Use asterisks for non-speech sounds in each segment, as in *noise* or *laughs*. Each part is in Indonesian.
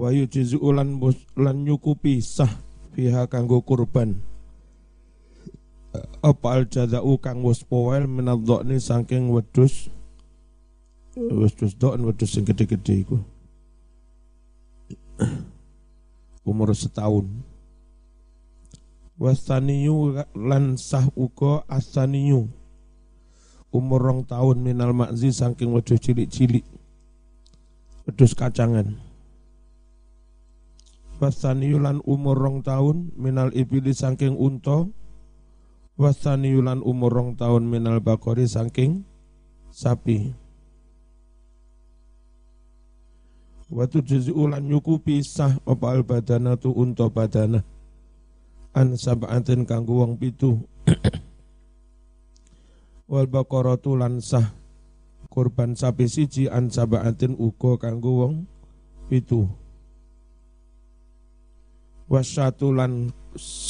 wa yujizu ulan lan nyukupi sah fiha kanggo kurban. Apa al jazau kang wis poel minadzoni saking wedhus? Wedhus dok wedhus sing gede-gede iku. Umur setahun. Wasaniyu lan sah uga asaniyu. Umur rong tahun minal makzi saking wedhus cilik-cilik. Wedhus kacangan wasaniyu lan umur rong tahun minal ibili saking unta. Wasani yulan umur rong tahun minal bakori saking sapi. Watu juzi ulan sah apa al badana tu unta badana. An sab'atin kanggo wong pitu. *clears throat* Wal baqaratu lan kurban sapi siji an sab'atin uga kanggo wong pitu wasyatu lan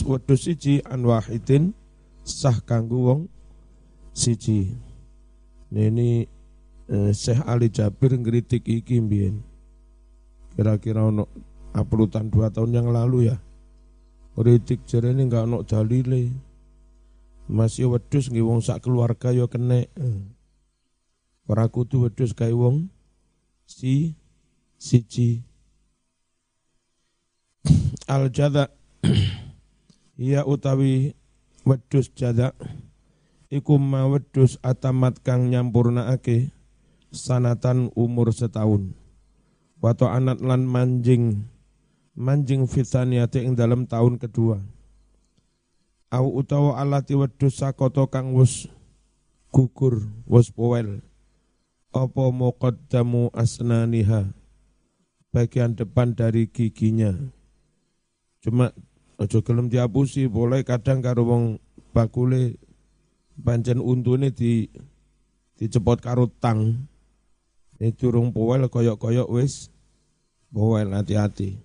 wedhus siji an wahidin sah kanggo wong siji. Ini eh, Syekh Ali Jabir ngritik iki mbiyen. Kira-kira ono uploadan dua tahun yang lalu ya. Kritik ini enggak ono dalile. Masih wedhus nggih wong sak keluarga ya kene. Ora kudu wedhus kae wong si siji. Al jada ya utawi wedus jada iku ma wedus atamat kang nyampurnaake sanatan umur setahun. Wato anak lan manjing manjing fitaniate ing dalam tahun kedua. Au utawa alati wedus sakoto kang wus gugur wus powel. Apa muqaddamu asnaniha? Bagian depan dari giginya cuma Ojo gelem diapusi, boleh kadang karo wong bakule pancen untune di dicepot karo tang. Ini durung powel koyok-koyok wis powel hati-hati.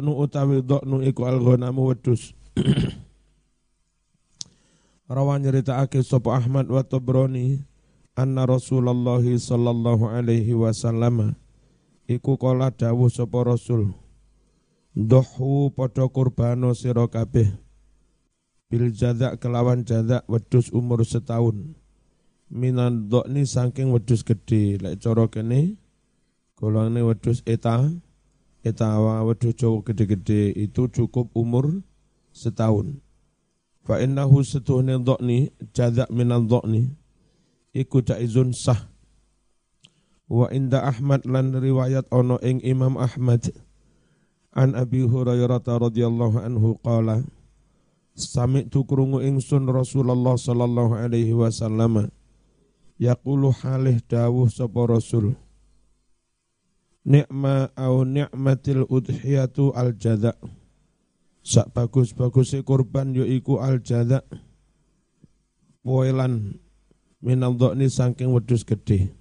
nu utawi nu iku al-ghanamu wedus. *clears throat* Rawan nyeritakake sapa Ahmad wa Tabrani anna Rasulullah sallallahu alaihi wasallam iku kala dawuh sapa Rasul Dohu podo kurbano sira kabeh bil jadak kelawan jadak wedus umur setahun. Minan dokni saking wedus gede lek cara kene golongne wedus eta etawa wedus cowok gede-gede itu cukup umur setahun. Fa innahu setuhne dokni jadak minan dokni iku jaizun sah wa inda Ahmad lan riwayat ono ing Imam Ahmad. An Abi Hurairah radhiyallahu anhu qala Sami'tu krungu ingsun Rasulullah sallallahu alaihi wasallam. Yaqulu halih dawuh sapa Rasul Ni'ma au ni'matil udhiyatu al jada Sak bagus-baguse kurban yaiku al jada Poelan minal dhani saking wedus gede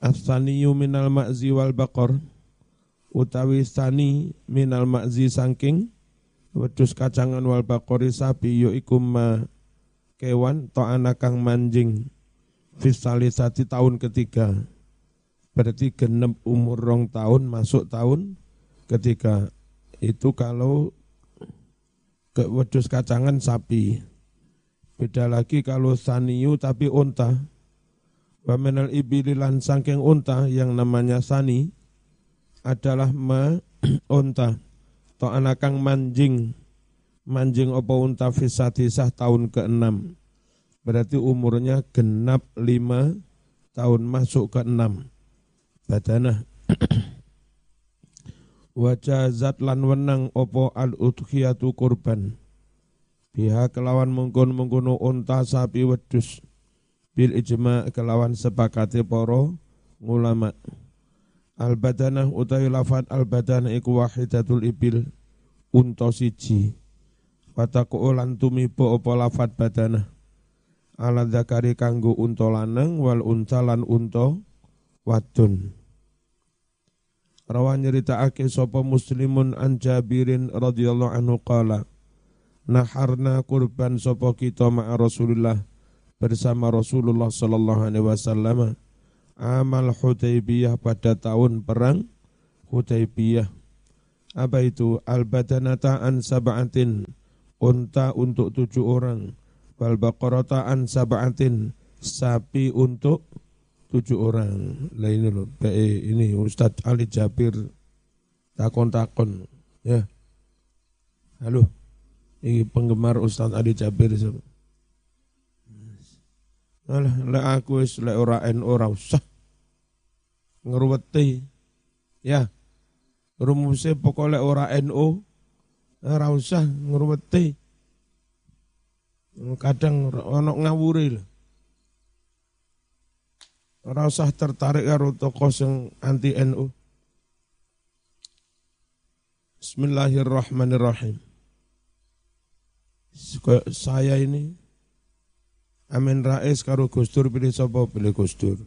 Asaniyu minal ma'zi wal baqar. Utawi sani minal makzi sangking wedus kacangan wal bakori sapi yo iku ma kewan to anak kang manjing. Sati tahun ketiga. Berarti genep umur rong tahun masuk tahun ketiga. Itu kalau ke wedus kacangan sapi. Beda lagi kalau saniyu tapi unta Wamenal ibililan sangking unta yang namanya sani adalah ma *clears throat* unta. To anakang manjing. Manjing opo unta fisatisah tahun ke-6 berarti umurnya genap lima tahun masuk ke enam badanah *clears throat* wajazat lan wenang opo al udhiyatu kurban. Biha kelawan mengkon mengkono unta sapi wedus bil ijma kelawan sepakati poro ulama Al badanah utawi lafat al badanah iku wahidatul ibil unta siji. Wataku lan tumibo apa lafat badanah. Ala zakari kanggo unta lanang wal unta lan unta wadon. Rawan nyeritakake sapa muslimun an Jabirin radhiyallahu anhu qala Naharna kurban sapa kita ma'a Rasulullah bersama Rasulullah sallallahu alaihi wasallam amal Hudaybiyah pada tahun perang Hudaybiyah. Apa itu? Al-badanata an sab'atin, unta untuk tujuh orang. Wal an sab'atin, sapi untuk tujuh orang. Lah ini loh, PE ini Ustadz Ali Jabir takon-takon. Ya. Halo. Ini penggemar Ustadz Ali Jabir. Alah, lek aku wis lek ora NU ora usah ngeruweti. Ya. Rumusnya pokoknya ora NU ora usah ngeruweti. Kadang ono ngawuri lho. Ora usah tertarik karo tokoh sing anti NU. Bismillahirrahmanirrahim. Saya ini Amin Rais karo Gustur pilih sapa pilih Gustur.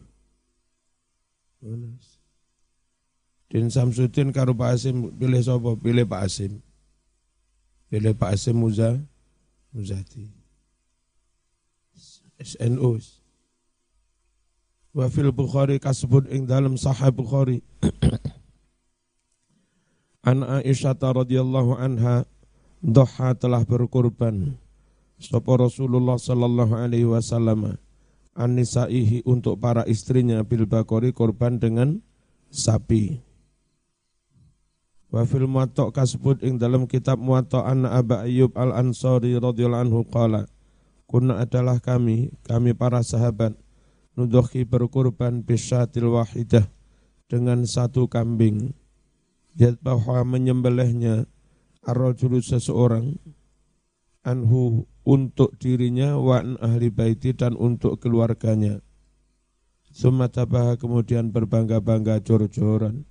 Din Samsudin karo Pak Asim pilih sapa pilih Pak Asim. Pilih Pak Asim Muza Muzati. SNU. Wa fil Bukhari kasbun ing dalam sahih Bukhari. An Aisyah radhiyallahu anha doha telah berkorban Sapa Rasulullah sallallahu alaihi wasallam anisaihi untuk para istrinya bil bakori korban dengan sapi. Wa fil muwatta kasbut ing dalam kitab muwatta an Aba Ayyub Al Ansari radhiyallahu anhu qala kunna adalah kami kami para sahabat nudhi berkorban bisyatil wahidah dengan satu kambing bahwa menyembelihnya ar-rajulu seseorang anhu untuk dirinya wa ahli baiti dan untuk keluarganya. Sumatabah kemudian berbangga-bangga jor-joran.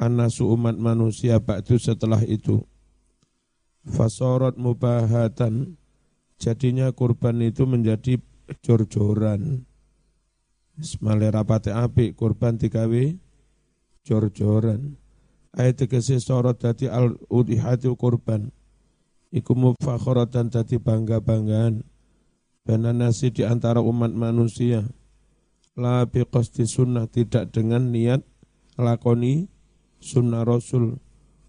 Anasu umat manusia ba'du setelah itu. Fasorot mubahatan. Jadinya kurban itu menjadi jor-joran. Semale rapate api kurban dikawi jor-joran. Ayat tegesi sorot dati al-udihati kurban iku mufakharatan dadi bangga-banggaan. Bana nasi di antara umat manusia. La biqasti sunnah tidak dengan niat lakoni sunnah rasul.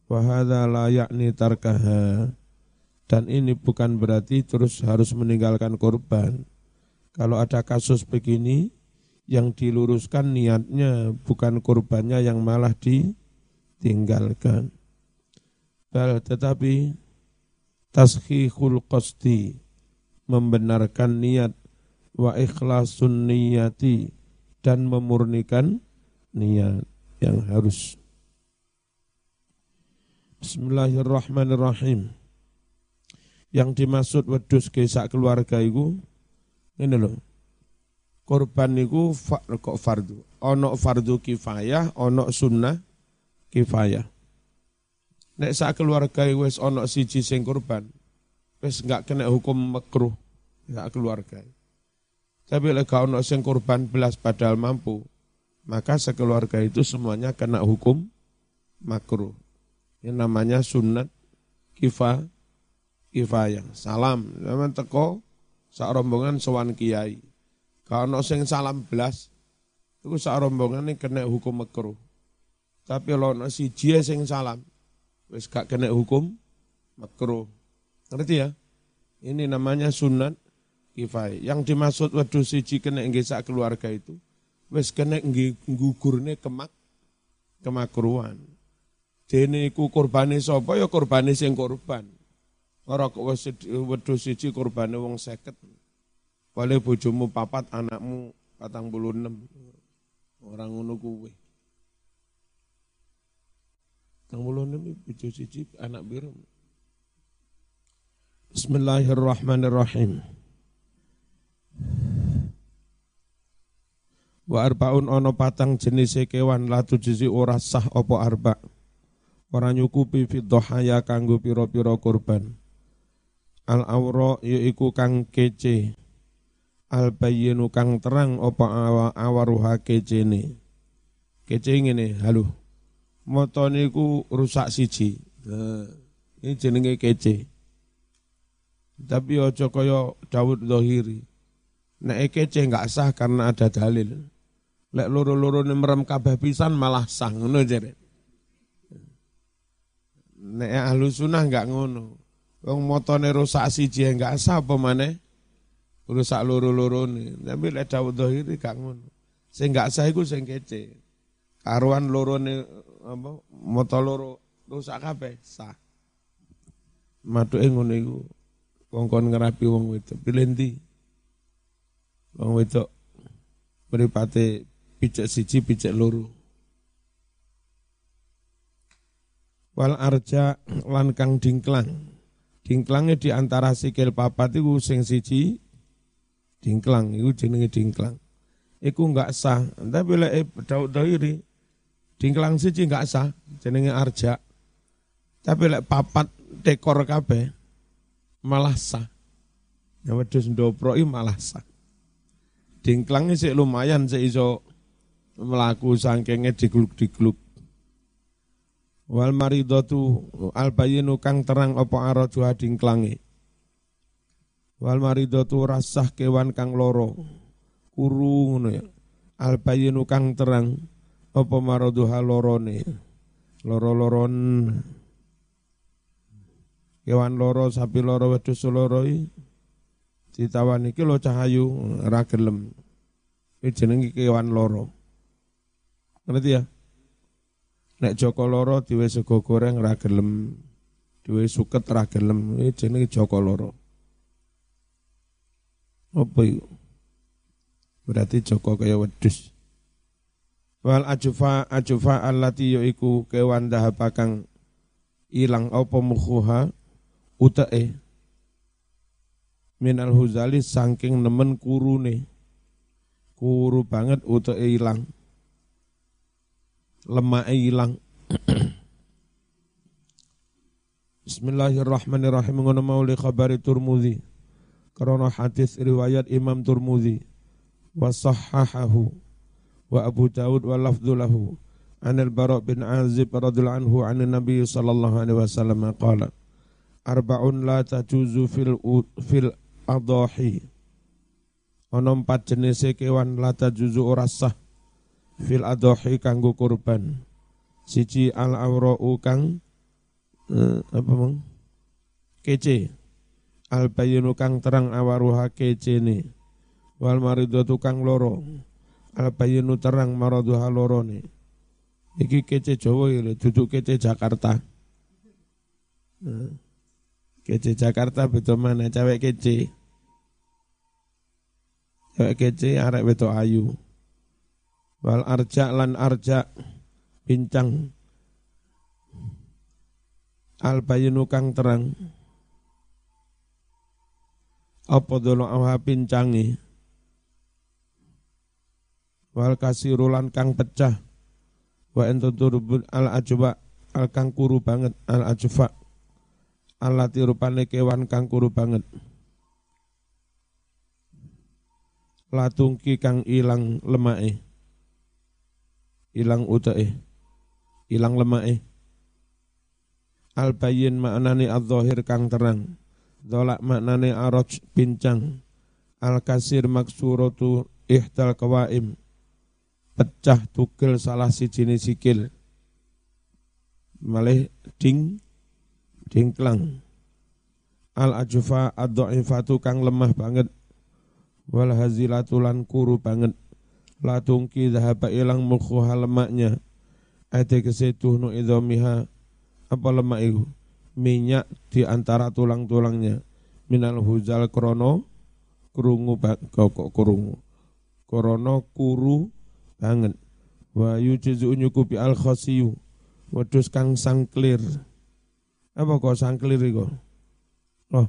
Wa hadza la yakni tarkaha. Dan ini bukan berarti terus harus meninggalkan korban. Kalau ada kasus begini yang diluruskan niatnya bukan korbannya yang malah ditinggalkan. Bal, tetapi tashihul qasdi membenarkan niat wa ikhlasun niyati dan memurnikan niat yang harus. Bismillahirrahmanirrahim. Yang dimaksud wedus kesak keluarga itu ini loh korban itu kok fardu? Ono fardu kifayah ono sunnah kifayah Nek sak keluarga wis ana siji sing kurban, wis enggak kena hukum makruh sak keluarga. Tapi lek gak ana sing kurban belas padahal mampu, maka sekeluarga itu semuanya kena hukum makruh. Yang namanya sunat kifa kifayah. Salam, zaman teko sak rombongan sowan kiai. Kalau sing salam belas, itu sak rombongan ini kena hukum makruh. Tapi lo si siji sing salam, wis gak kena hukum makruh. Ngerti ya? Ini namanya sunat kifai. Yang dimaksud wedhus siji kena nggesak keluarga itu wis kena nggugurne kemak kemakruhan. Dene iku kurbane sapa ya kurbane sing korban. Ora kok wedhus siji kurbane wong 50. Wale bojomu papat, anakmu 46. Orang ngono kuwe. Kang mulo nemi bojo siji anak biru. Bismillahirrahmanirrahim. Wa arbaun ono patang jenis kewan latu jizi ora sah opo arba. Ora nyukupi fi dohaya kanggo piro-piro kurban. Al awro yaiku kang kece. Al bayyinu kang terang opo awa awaruha kecene. Kece ngene, haluh motone iku rusak siji. Nah, ini jenenge kece. Tapi ojo kaya Dawud Zohiri. Nek kece enggak sah karena ada dalil. Lek loro-loro merem kabeh pisan malah sah ngono jare. Nek ahlu sunnah enggak ngono. Wong motone rusak siji enggak sah apa maneh? Rusak loro-loro ne. Tapi lek Daud Dhahiri gak ngono. Sing enggak sah iku sing kece. Karuan loro ne apa moto loro rusak kabeh sah. Matuke ngono iku. Kongkon ngerapi wong wedok. Pilih ndi? Wong wedok mripate pijak siji pijak loro wal arja lan kang dingklang dingklangnya di antara sikil papat itu sing siji dingklang itu jenenge dingklang iku enggak sah tapi lek daud dairi dingklang siji enggak sah jenenge arja tapi lek papat dekor kabeh malah sah ya wedhus ndopro malah sah dingklangnya sih lumayan sih iso melaku sangkenge digluk-digluk. Wal maridatu al bayinu kang terang apa araju dingklange. Wal maridatu rasah kewan kang loro. Kuru ngono ya. Al bayinu kang terang apa maraduha lorone. Loro-loron kewan loro sapi loro wedhus loro ditawani iki lo cahayu ra gelem. Iki jenenge kewan loro. Ngerti ya? Nek Joko loro diwe sego goreng ra gelem, diwe suket ra gelem, iki jenenge Joko loro. Apa itu? Berarti Joko kaya wedus. Wal ajufa ajufa allati yaiku kewan dahapa kang ilang apa mukhuha utae minal huzali saking nemen kurune. Kuru banget utae ilang. Lemak hilang. *clears throat* Bismillahirrahmanirrahim. Ngono mauli khabari Turmudi. Karena hadis riwayat Imam Turmudi wa sahahahu wa Abu Daud wa lafdhu lahu. An al-Bara bin Azib radhiyallahu anhu an Nabi sallallahu alaihi wasallam qala arba'un la tajuzu fil fil adahi. Ana empat jenis kewan la tajuzu ora fil adhi kanggo kurban. Siji al awra'u kang eh, apa mong kece. Al bayinu kang terang awaruha kece ni wal maridatu kang loro al bayinu terang maraduha loro ni. Iki kece Jawa ya duduk kece Jakarta. Eh, kece Jakarta betul mana? Cewek kece. Cewek kece arek betul ayu. Wal arja lan arja pincang al bayinu kang terang. Apa dolo awha pincangi wal kasirulan kang pecah. Wa entuturubun al ajuba al kang kuru banget al ajufa al rupane kewan kang kuru banget. Latungki kang ilang lemake ilang utae ilang lemake al bayin maknane adzahir kang terang. Dolak maknane aroj pincang. Al kasir maksuratu ihtal kawaim pecah tugel salah si jenis sikil. Malih ding dingklang. Al ajufa ad-dhaifatu kang lemah banget. Wal hazilatulan kuru banget. La tungki dhahaba ilang mulkuha lemaknya. Ate kesetuh idhomiha. Apa lemak itu minyak di antara tulang-tulangnya. Minal huzal krono kurungu kok kurungu. Krono kuru banget wa yujizu nyukupi al khasiyu wedus kang sangklir apa kok sangklir iku oh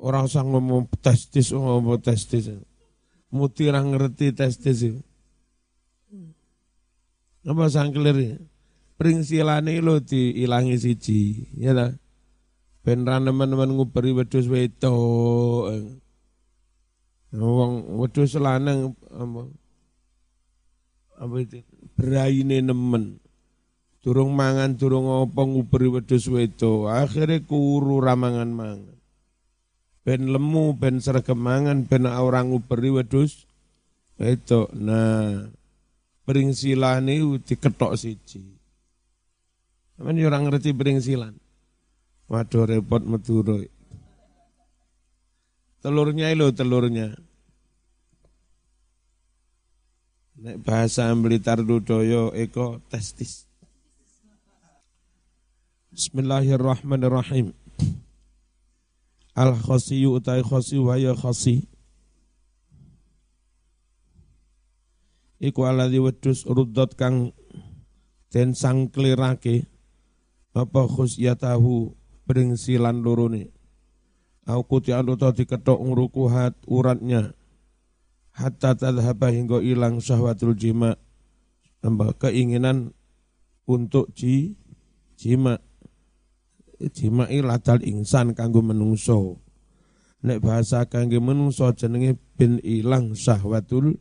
orang sang ngomong testis ngomong testis muti ra ngerti testis itu. Apa sangklir ya? Pringsilane lo diilangi siji, ya ta? Ben ra nemen-nemen nguberi wedhus wedok. Wong wedhus lanang apa? Apa itu? Braine nemen. Durung mangan, durung apa nguberi wedhus wedok. Akhirnya kuru ramangan mangan ben lemu, ben sergemangan, ben orang nguberi wedus Itu, nah beringsilan itu diketok siji. Aman orang ngerti beringsilan. Waduh repot meduro. Telurnya itu telurnya. Nek bahasa Blitar Dudoyo eko testis. Bismillahirrahmanirrahim. Al khasiyu utai khasi wa ya khasi. Iku alladhi wedus rudot kang den sangklirake apa khusyatahu bringsilan lorone. Au kuti anu diketok ngrukuhat uratnya. Hatta tadhaba hingga ilang syahwatul jima. Keinginan untuk ji jima. Jima latal insan kanggo menungso. Nek bahasa kangge menungso jenenge bin ilang syahwatul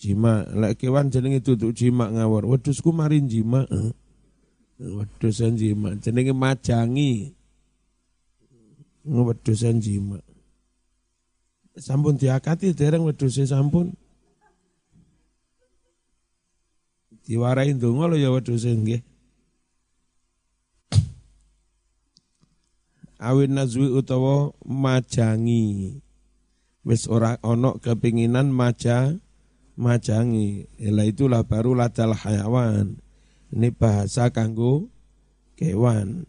jima. Lek kewan jenenge tutuk jima ngawur. Wedhusku marin jima eh. wedhusan jima. Jenenge majangi wedhusan jima sampun diakati dereng wedhuse sampun diwarai ndonga lho ya wedhuse nggih awin nazwi utawa majangi wis ora ana kepinginan maja majangi. Ila itulah baru ladal hayawan. Ini bahasa kanggo kewan.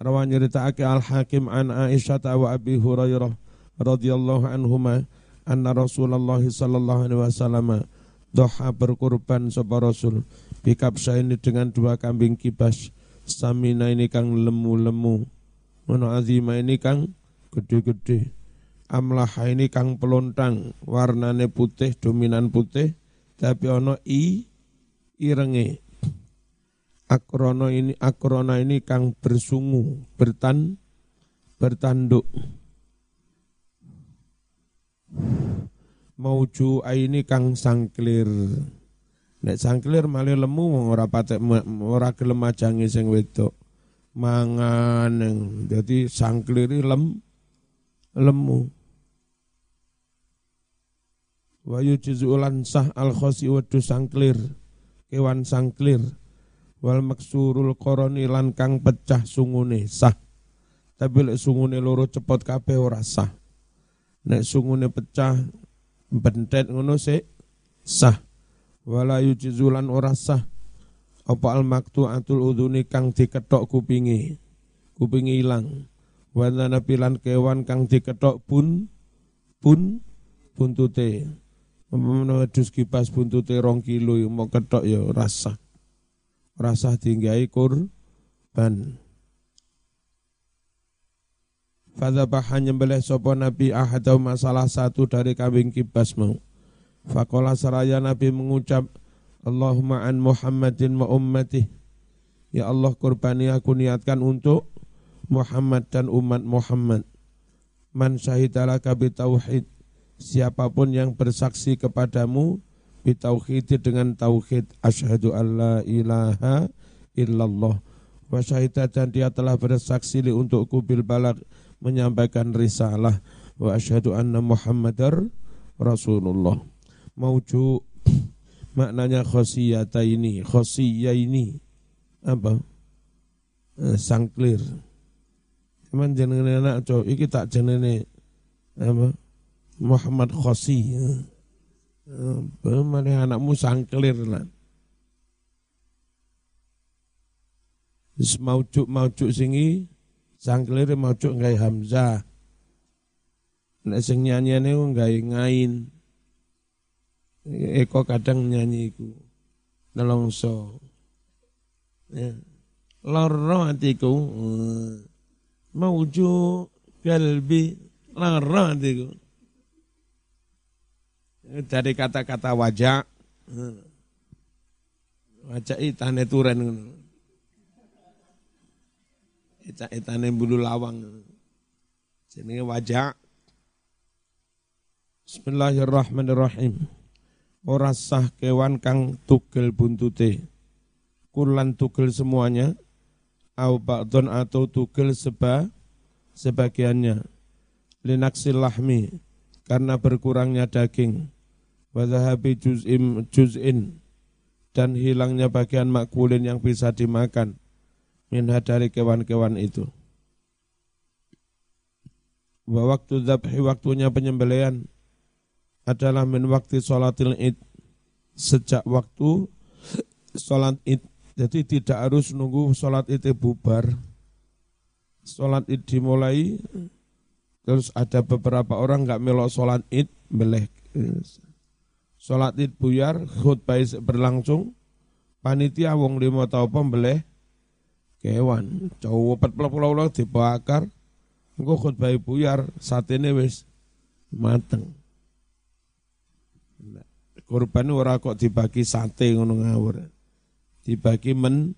Rawan nyeritakake Al-Hakim an Aisyah wa Abi Hurairah radhiyallahu anhuma anna Rasulullah sallallahu alaihi wasallam doha berkorban sapa Rasul bikapsa ini dengan dua kambing kibas samina ini kang lemu-lemu mono azima ini kang gede-gede amlah ini kang pelontang warnane putih dominan putih tapi ono i irenge akrono ini akrona ini kang bersungu bertan bertanduk. Mauju ini kang sangklir. Nek sangklir malah lemu ora patek ora gelem ajange sing wedok. Mangan jadi sangklir lem lemu. Wa yujzulan sah al khosi wadu sangklir kewan sangklir wal maksurul koroni lan kang pecah sungune sah. Tapi lek sungune loro cepot kabeh ora sah. Nek sungune pecah bentet ngono sik sah. Wala yujzulan ora sah. Apa al maktu atul udhuni kang diketok kupingi kupingi ilang. Wana pilan kewan kang diketok pun pun buntute Umpamane wedhus kipas buntute rong kilo mau ketok ya rasa. Rasa tinggai kurban. Fadzabaha nyembelih sapa Nabi ahadau masalah satu dari kambing kibas mau. Fakola seraya Nabi mengucap Allahumma an Muhammadin wa ummatih. Ya Allah kurbani aku niatkan untuk Muhammad dan umat Muhammad. Man syahidalaka bitauhid siapa pun yang bersaksi kepadamu bitauhid dengan tauhid. Asyhadu alla ilaha illallah. Wa syahida dan dia telah bersaksi li untuk kubil balak menyampaikan risalah. Wa asyhadu anna muhammadar rasulullah. Mauju maknanya khosiyata ini khosiyah ini. Apa? Eh, sangklir Cuman jenenge anak cowok iki tak jenenge apa? Muhammad Khosi. Bagaimana anakmu sangklir lah. Maujuk maujuk singi sangklir maujuk ngai Hamzah. Nek sing nyanyiane ngai ngain. Eko kadang nyanyi iku. Nelongso. Ya. Loro atiku. Maujuk galbi loro atiku dari kata-kata wajah. Wajah itane turen itane bulu lawang. Jenenge wajah. Bismillahirrahmanirrahim. Ora sah kewan kang tugel buntute. Kulan tugel semuanya. Au ba'don atau tugel seba sebagiannya. Linaksil lahmi karena berkurangnya daging wadhahabi juz'im juz'in dan hilangnya bagian makulin yang bisa dimakan minha dari kewan-kewan itu. Wa waktu dzabhi waktunya penyembelian adalah min waktu sholatil id sejak waktu sholat id. Jadi tidak harus nunggu sholat itu bubar. Sholat id dimulai, terus ada beberapa orang nggak melok sholat id, beleh Sholat id buyar, khutbah berlangsung, panitia wong lima tau pembeleh kewan. Cowok pet pulau-pulau dibakar, engko khutbah buyar, saat ini wis mateng. Kurban ora kok dibagi sate ngono ngawur. Dibagi men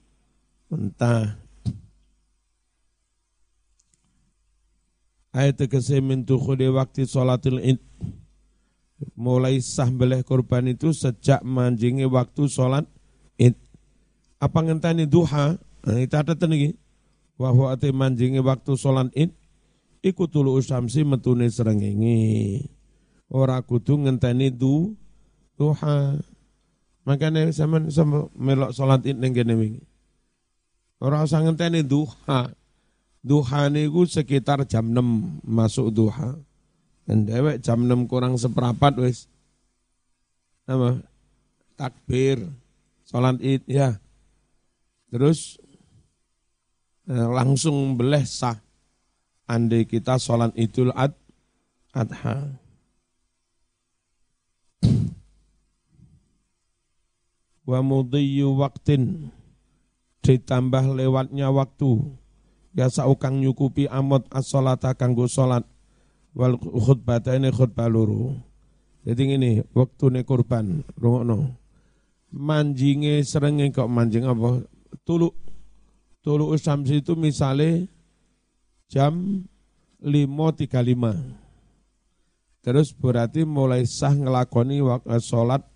mentah. Ayat tegese min dukhuli sholatil id mulai sah beleh korban itu sejak manjingi waktu sholat id. Apa ngenteni duha? Nah, itu ada tenegi. Wahwa ati manjingi waktu sholat id. Iku tulu usamsi metune serengengi. Ora kudu ngenteni du duha. Makanya sama sama melok sholat id neng kene wingi. Ora usah ngenteni duha. Duha niku sekitar jam 6 masuk duha. Dan jam 6 kurang seperempat wis. Apa? Takbir. Salat id ya. Terus eh, langsung beleh sah. Andai kita sholat idul ad, adha. Wa mudhiyu waktin ditambah lewatnya waktu ya saukang nyukupi amot as-salata kanggo salat wal ini khutbah luru. Jadi ini waktu ini kurban, rungokno. Manjinge serenge kok manjing apa? Tulu. Tulu usamsi itu misalnya jam 5.35. Terus berarti mulai sah ngelakoni waktu sholat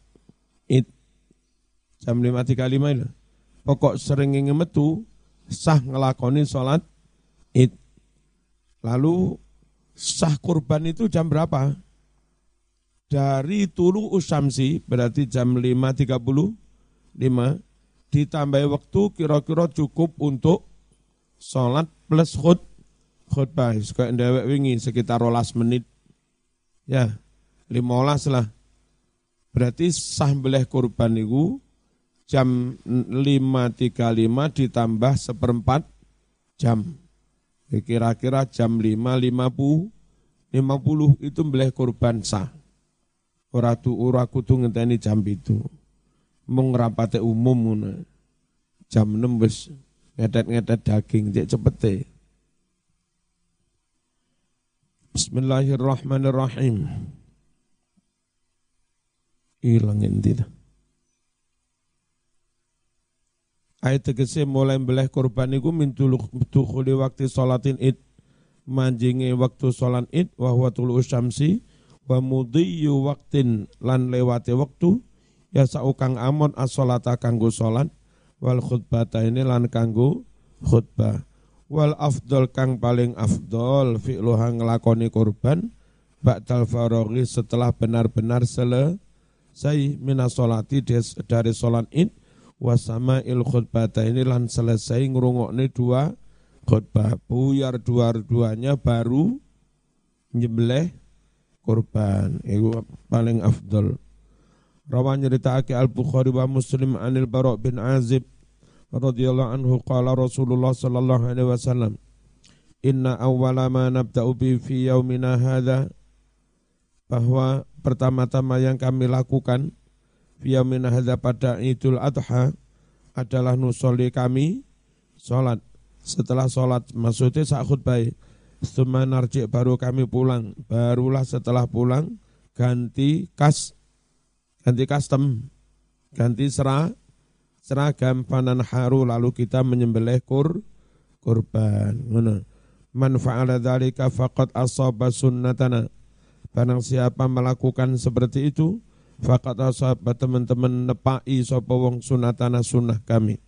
id. Jam 5.35 itu. Pokok sering metu sah ngelakoni sholat id. Lalu sah kurban itu jam berapa? Dari tulu usamsi berarti jam 5.35 ditambah waktu kira-kira cukup untuk sholat plus khut khutbah. Ndewek wingi sekitar rolas menit. Ya, 15 lah. Berarti sah beleh kurban itu jam 5.35 ditambah seperempat jam. Kira-kira jam 5, 50, 50 itu beleh korban sah. Ora tu ora kudu jam itu. Mung rapate umum ngono. Jam 6 wis ngedet-ngedet daging cek cepete. Bismillahirrahmanirrahim. Ilang endi Ayat tegese mulai beleh korban iku min tukhuli waktu salatin id. Manjingi waktu salat id wa huwa tulu syamsi wa mudhiyu waktin lan lewati waktu ya saukang amon as-salata kanggo salat wal khutbata ini lan kanggo khutbah. Wal afdol kang paling afdol fi'luha ngelakoni korban ba'dal faroghi setelah benar-benar selesai minas solati dari solat id wasama il khutbata ini lan selesai ngrungokne dua khutbah. Buyar dua-duanya baru nyembelih kurban. Itu paling afdol. Rawan nyeritakake Al-Bukhari wa Muslim anil Bara' bin Azib radhiyallahu anhu qala Rasulullah sallallahu alaihi wasallam Inna awwala ma nabda'u bi fi yaumina hadha. Bahwa pertama-tama yang kami lakukan Fia hadza pada Idul Adha adalah nusoli kami sholat. Setelah sholat maksudnya saat khutbah. Setelah narji baru kami pulang. Barulah setelah pulang ganti kas ganti custom ganti serah seragam panan haru lalu kita menyembelih kur kurban. Mana? Man fa'ala dzalika faqad asaba sunnatana. Barang siapa melakukan seperti itu, Fakat sahabat teman-teman nepai sapa wong sunatana sunnah kami.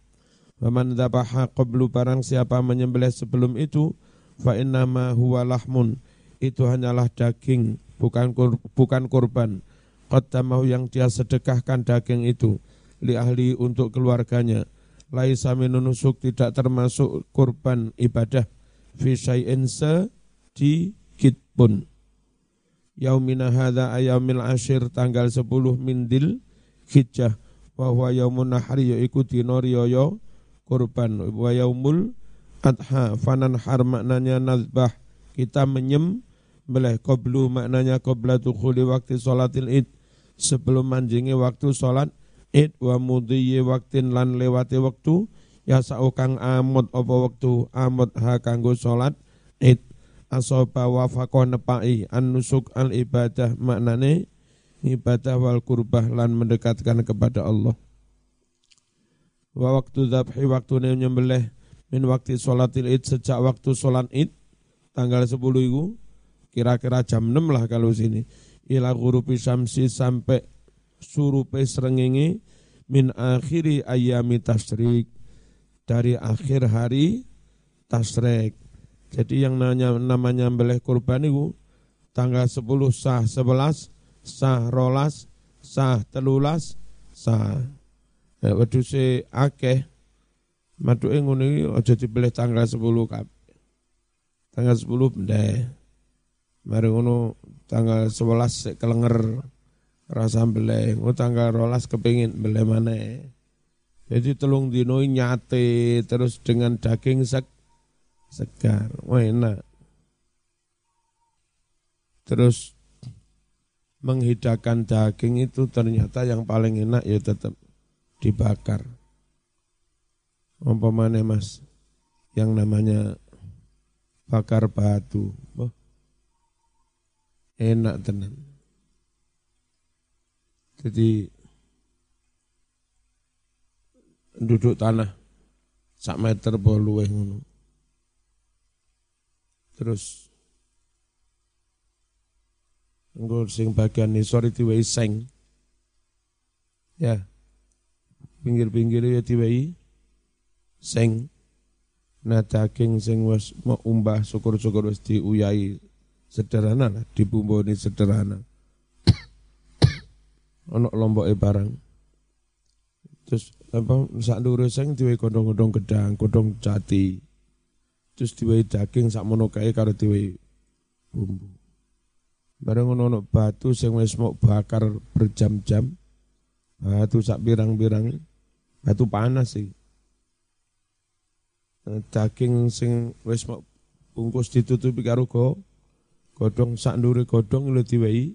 Waman dzabaha qablu barang siapa menyembelih sebelum itu fa innama huwa lahmun. Itu hanyalah daging bukan kur, bukan kurban. Qaddamahu yang dia sedekahkan daging itu li ahli untuk keluarganya. Laisa minunusuk tidak termasuk kurban ibadah. Fi syai'in sedikit pun yaumina hadza ayamil ashir tanggal 10 mindil hijjah. Wa huwa yaumun nahri yaiku dina riyaya kurban. Wa yaumul adha fanan har maknanya nazbah. Kita menyem beleh qablu maknanya qabla dukhuli waktu salatil id. Sebelum manjingi waktu sholat id wa mudhiyi waktin lan lewati waktu. Ya saukang amud apa waktu amud ha kanggo sholat id asoba wa nepai an nusuk al ibadah maknane ibadah wal kurbah lan mendekatkan kepada Allah. Wa waktu dzabhi waktu nyembelih min waktu sholatil id sejak waktu sholat id tanggal 10 itu kira-kira jam 6 lah kalau sini. Ila ghurubi syamsi sampai surupe srengenge min akhiri ayami tasrik. Dari akhir hari tasrik. Jadi yang namanya, namanya beleh kurban itu tanggal 10 sah 11 sah rolas sah telulas sah. Ya, wedhuse akeh maduke ngono iki aja dibeleh tanggal 10 kabeh. Tanggal 10 bendeh. Mari ngono tanggal 11 kelenger rasa beleng. Oh tanggal rolas kepingin beleng mana. Jadi telung dino nyate terus dengan daging sek segar. Wah enak. Terus menghidangkan daging itu ternyata yang paling enak ya tetap dibakar. Umpamanya mas, yang namanya bakar batu. Oh, enak tenan. Jadi duduk tanah sak meter bolu ngono. Terus engko sing bagian nisor diwai seng. Ya. Pinggir-pinggir ya diwai seng. Nah daging sing wis mau umbah syukur-syukur wis diuyai sederhana lah, dibumboni sederhana. *coughs* Ono lomboke barang. Terus apa sak ndure sing diwe kodong-kodong gedang, kodong jati. Terus diwe daging sak mono kae karo diwe bumbu. Bareng ono batu sing wis mau bakar berjam-jam. Batu sak birang-birang. Batu panas sih. Daging sing wis mau bungkus ditutupi karo go godong sak ndure godong lho diwehi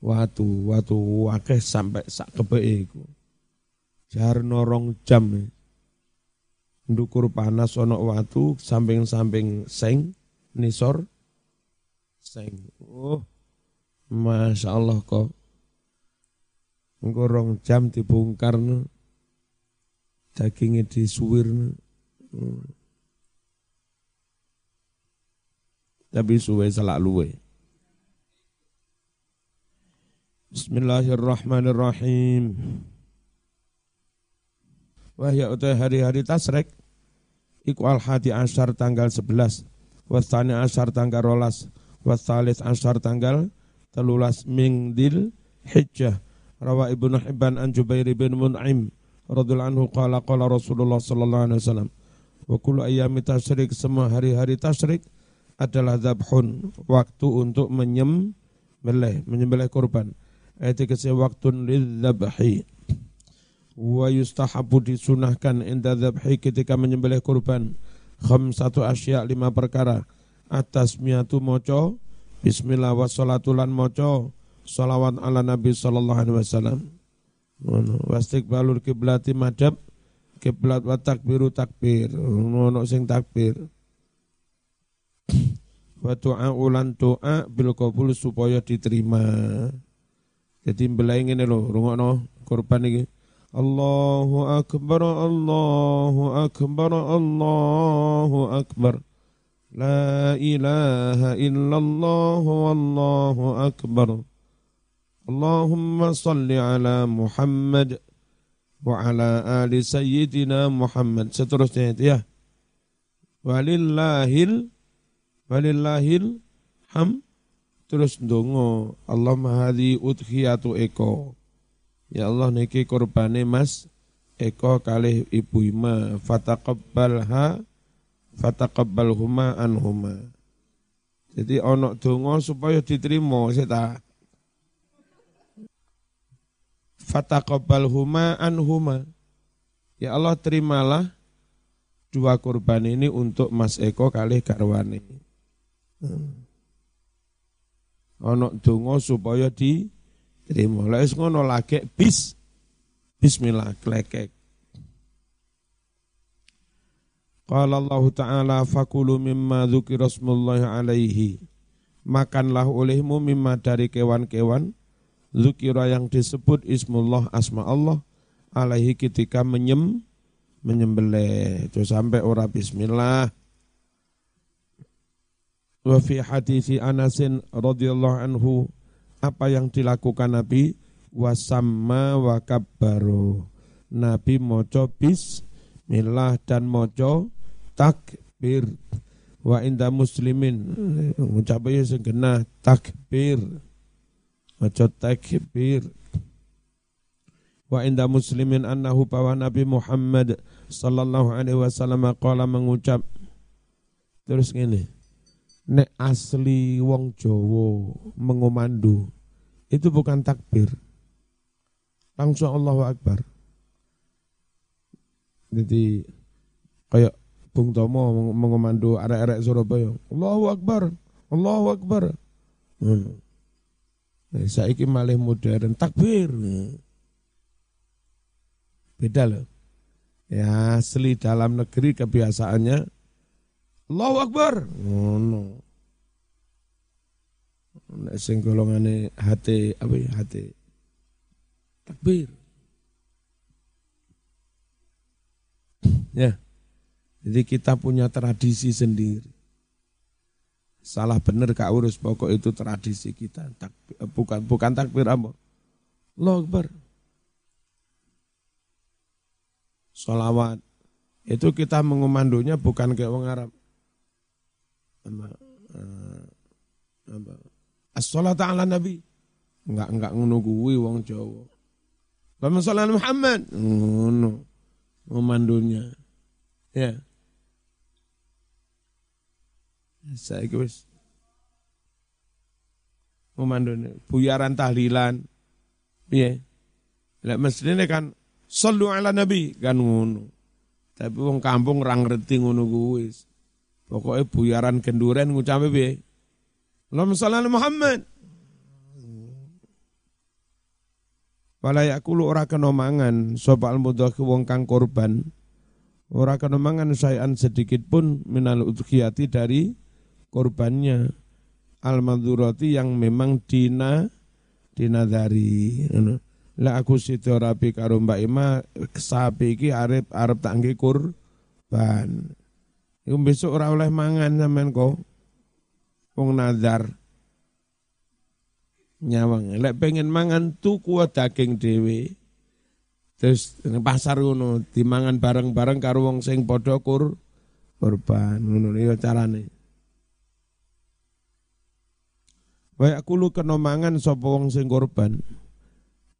watu watu akeh sampai sak kebeke iku jar norong jam ndukur panas ono watu samping-samping seng nisor seng oh Masya Allah kok Ngorong jam dibongkar dagingnya disuwir hmm. tapi suwe selak luwe. Bismillahirrahmanirrahim. Wahya utai hari-hari tasrek iku al hadi asyar tanggal 11 wasani asyar tanggal rolas wasalis asyar tanggal telulas mingdil hijjah rawa ibnu hibban an jubair bin mun'im radhiyallahu anhu qala qala rasulullah sallallahu alaihi wasallam wa kullu tasrik semua hari-hari tasrik adalah zabhun, waktu untuk menyembelih, menyembelih kurban. Ayat kese waktu lidzabhi. Wa yustahabu disunahkan inda zabhi ketika menyembelih kurban. satu asya lima perkara. Atas miatu moco, bismillah wa salatulan moco, salawat ala nabi sallallahu alaihi wasallam. balur kiblati madab, kiblat wa takbiru takbir. Ono sing takbir wa doa ulan doa bil qabul supaya diterima. Jadi mbelai ngene lho, rungokno korban iki. Allahu akbar Allahu akbar Allahu akbar La ilaha illallah wallahu akbar Allahumma salli ala Muhammad wa ala ali sayyidina Muhammad seterusnya itu ya walillahil walillahil ham terus ndonga Allahumma hadhi udhiyatu eko ya Allah niki kurbane Mas Eko kalih ibu ima. Fataqabbalha fataqabbalhuma anhuma. Jadi ono donga supaya diterima seta fataqabbalhuma anhuma. Ya Allah terimalah dua kurban ini untuk Mas Eko kalih garwane hmm. ono donga supaya diterima lha ngono lagi bis Bismillah, klekek. Qala Allah Ta'ala fakulu mimma dzukira alaihi. Makanlah olehmu mimma dari kewan-kewan zukira yang disebut ismullah asma Allah alaihi ketika menyem menyembelih. Itu sampai ora bismillah. Wa fi hadithi Anasin radhiyallahu anhu apa yang dilakukan Nabi wasamma wa kabbaru. Nabi moco bismillah dan moco takbir. Wa inda muslimin ngucapnya segena takbir. Moco takbir. Wa inda muslimin annahu bawa Nabi Muhammad sallallahu alaihi wasallam qala mengucap terus gini nek asli wong Jawa mengumandu itu bukan takbir langsung Allahu Akbar. Jadi kayak Bung Tomo mengomandu arek-arek Surabaya, Allahu Akbar, Allahu Akbar. Hmm. Nah, saiki malih modern takbir. Beda loh. Ya asli dalam negeri kebiasaannya Allahu Akbar. Oh, no. Nek sing golongane hati apa ya hati Takbir. Ya. Jadi kita punya tradisi sendiri. Salah benar Kak Urus pokok itu tradisi kita. Takbir, bukan bukan takbir apa? Allahu Akbar. Salawat. Itu kita mengomandonya bukan kayak orang Arab. Eh, As-salatu ala Nabi. Enggak enggak menunggu wong Jawa. Allahumma sholli ala Muhammad. Ngono. Memandunya. Ya. Saya wis memandunya. Buyaran tahlilan. Piye? Lek mestine kan sallu ala nabi kan ngono. Tapi wong kampung ra ngerti ngono kuwi. Pokoke buyaran kenduren ngucape piye? Allahumma sholli ala Muhammad. Wala yakulu ora kena mangan sapa al wong kang korban. Ora kena mangan sayan sedikit pun minal udhiyati dari korbannya al yang memang dina dinadari. Lah aku sito rapi karo Mbak Ima sapi iki arep arep tak kurban. Iku besok ora oleh mangan sampean kok. Wong nazar nyawang. Lek pengen mangan tuku daging dhewe. Terus pasar ngono dimangan bareng-bareng karo wong sing padha kur kurban ngono ya carane. Wa yakulu kena mangan sapa wong sing kurban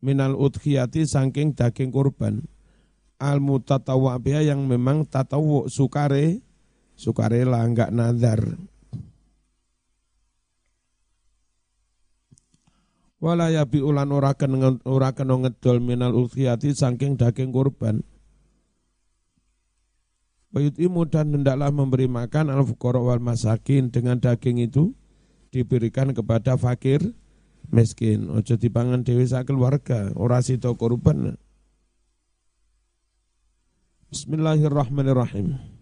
minal udhiyati saking daging kurban al mutatawwa yang memang tatawu sukare sukarela enggak nazar Wala yabi ulan ora kena ora kena ngedol minal udhiyati saking daging kurban. Bayut imu dan hendaklah memberi makan al wal masakin dengan daging itu diberikan kepada fakir miskin. Ojo dipangan dewi keluarga, ora sito kurban. Bismillahirrahmanirrahim.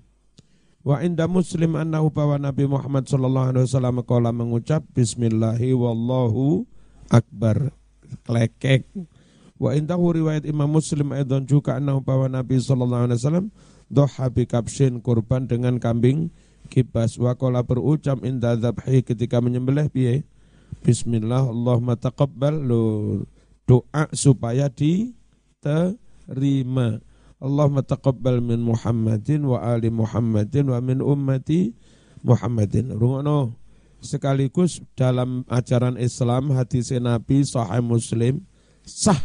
Wa inda muslim annahu bawa Nabi Muhammad sallallahu alaihi wasallam kala mengucap bismillahi wallahu akbar. Klekek wa intahu riwayat Imam Muslim aidan juga annahu bahwa Nabi sallallahu alaihi wasallam doha bi kapsin kurban dengan kambing kibas. Wa qala berucap inda dzabhi ketika menyembelih piye? Bismillah Allahumma taqabbal. Doa supaya diterima Allahumma taqabbal min Muhammadin wa ali Muhammadin wa min ummati Muhammadin rungono sekaligus dalam ajaran Islam hadis Nabi Sahih Muslim sah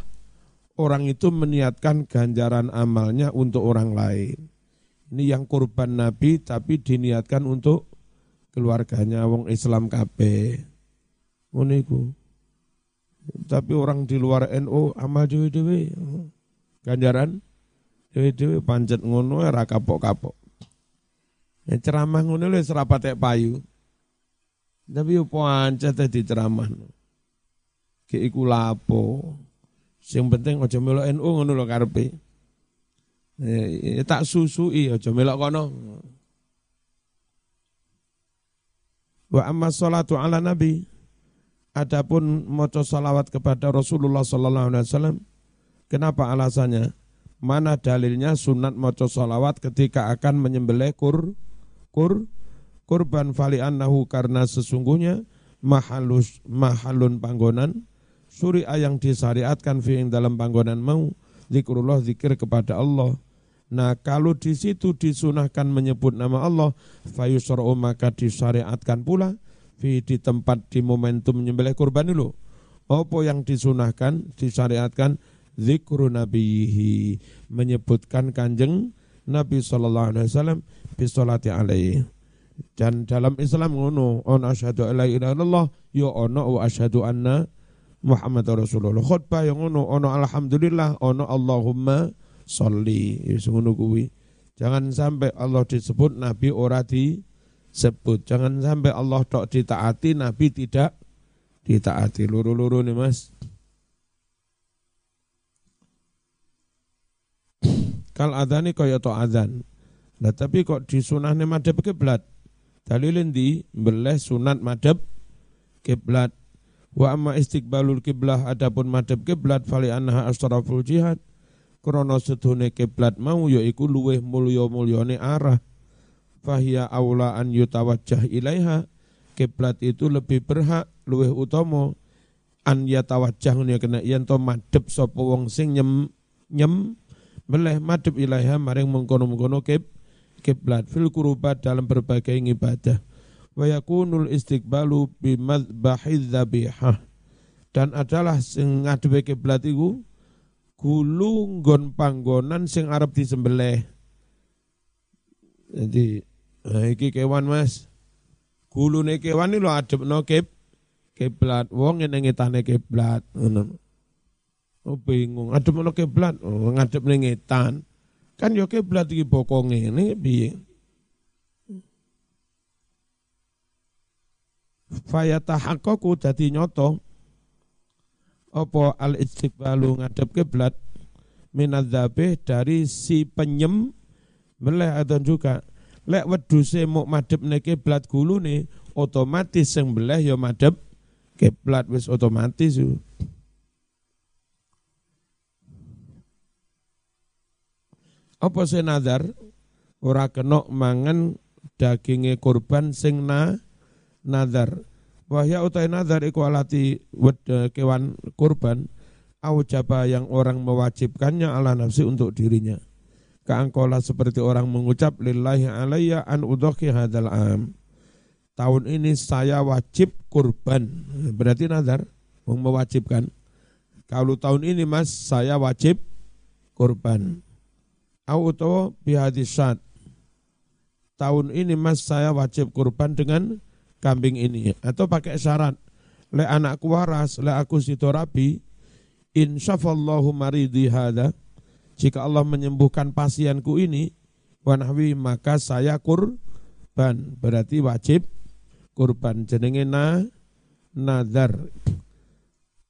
orang itu meniatkan ganjaran amalnya untuk orang lain. Ini yang kurban Nabi tapi diniatkan untuk keluarganya wong Islam kabeh. Ngono Tapi orang di luar NU amal dewe-dewe. Ganjaran dewe-dewe pancet ngono ora kapok-kapok. Ya ceramah ngono lho serapat payu. Tapi yo pancet dadi ceramah. Ki iku lapo. Sing penting aja melok NU ngono lho karepe. Eh, tak susui aja melok kono. Wa amma salatu ala nabi. Adapun maca salawat kepada Rasulullah sallallahu alaihi wasallam. Kenapa alasannya? Mana dalilnya sunat maca salawat ketika akan menyembelih kur kur kurban fali annahu karena sesungguhnya mahalus mahalun panggonan suri yang disyariatkan fi dalam panggonan mau zikrullah zikir kepada Allah Nah kalau di situ disunahkan menyebut nama Allah, fayusra'u maka disyariatkan pula di tempat di momentum menyembelih kurban dulu. Apa yang disunahkan, disyariatkan zikru nabihi menyebutkan kanjeng Nabi sallallahu alaihi wasallam bisolati alaihi. Dan dalam Islam ngono, on asyhadu alla ilaha illallah, yo ya ono wa asyhadu anna Muhammad Rasulullah. Khutbah yang ngono, ono alhamdulillah, ono Allahumma sholli. Ngono kuwi. Jangan sampai Allah disebut nabi ora disebut. Jangan sampai Allah tok ditaati nabi tidak ditaati. Luru-luru nih Mas kal adani kaya to adzan. Nah tapi kok disunahne madhep kiblat dalilin di beleh sunat madhep kiblat wa amma istiqbalul kiblah adapun madhep kiblat fali anha asraful jihad. Krana sedone kiblat mau yaiku luweh mulya-mulyane arah. Fahiya aula an yutawajjah ilaiha. Kiblat itu lebih berhak luweh utama an yatawajjah ya kena yen to madhep sapa wong sing nyem nyem meleh madhep ilaiha maring mengkono-mengkono kib kiblat fil kurubat dalam berbagai ibadah wa yakunul istiqbalu bi madbahiz zabihah dan adalah sing ngadewe kiblat iku gulu nggon panggonan sing arep disembelih. Jadi nah iki kewan Mas. Gulune kewan iki lho adepno kib kiblat. Wong ngene ngetane kiblat ngono. Oh bingung, adepno kiblat, oh ngadep ning ngetan. Kan yo kiblat iki bokonge ngene piye? Fayatahaqqaqu dadi nyoto apa al istiqbalu ngadep kiblat minadzabih dari si penyem meleh atau juga lek weduse mau madep ne kiblat nih otomatis yang beleh ya madep kiblat wis otomatis yuk. Apa sih nazar ora kena mangan dagingnya korban sing na nazar Wahya utai nazar iku alati wed kewan kurban jaba yang orang mewajibkannya ala nafsi untuk dirinya. Keangkola seperti orang mengucap lillahi alayya an udhoki hadal am. Tahun ini saya wajib kurban. Berarti nazar mewajibkan. Kalau tahun ini mas saya wajib kurban. Au utawa bihadisat. Tahun ini mas saya wajib kurban dengan kambing ini. Atau pakai syarat le anakku waras le aku situ rabi insyafallahu maridi hada jika Allah menyembuhkan pasienku ini wanahwi maka saya kurban. Berarti wajib kurban. Jenenge na nazar.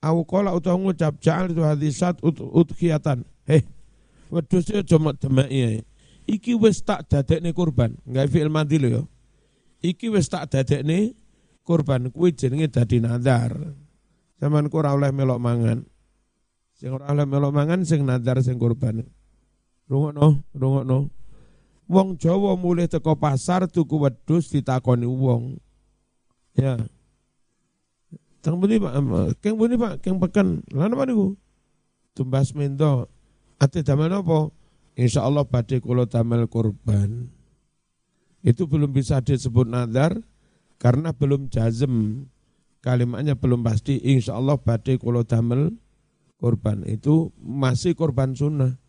Au qala utawa ngucap ja'al tu hadisat ut, utkiyatan heh wedhus aja demeki iki wis tak dadekne kurban enggak fi'il madi lho ya iki wis tak dadekne kurban kuwi jenenge dadi nazar. Zaman ku ora oleh melok mangan. Sing ora oleh melok mangan sing nazar sing kurban. Rungokno, rungokno. Wong Jawa mulih teko pasar tuku wedhus ditakoni wong. Ya. Teng buni Pak, keng buni Pak, keng peken. Lah napa niku? Tumbas mento. Ate damel napa? Insyaallah badhe kula damel kurban. Itu belum bisa disebut nazar karena belum jazm. Kalimatnya belum pasti. Insya Allah badai kulo damel korban itu masih korban sunnah.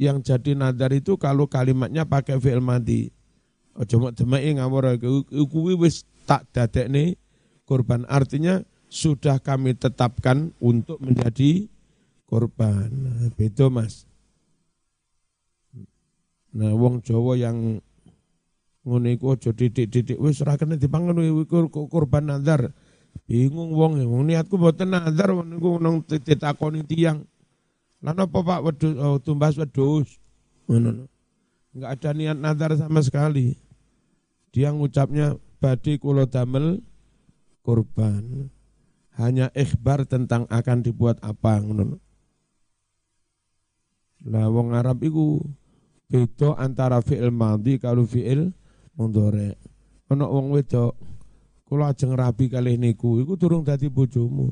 Yang jadi nadar itu kalau kalimatnya pakai fi'il mati Ojo mak demai ngawur kuwi wis tak nih korban artinya sudah kami tetapkan untuk menjadi korban. Beda Mas. Nah, wong Jawa yang ngono iku aja didik-didik wis ora kena dipangan korban nazar. Bingung wong, wong niatku mboten nazar niku nang ditakoni tiyang. Lah napa Pak wedhus oh, tumbas wedhus? Ngono. Enggak ada niat nazar sama sekali. Dia ngucapnya badi kulo damel korban hanya ikhbar tentang akan dibuat apa ngono. Lah wong Arab iku beda antara fi'il madhi kalau fi'il mudhari. Ana wong wedok kula ajeng rabi kalih niku iku durung dadi bojomu.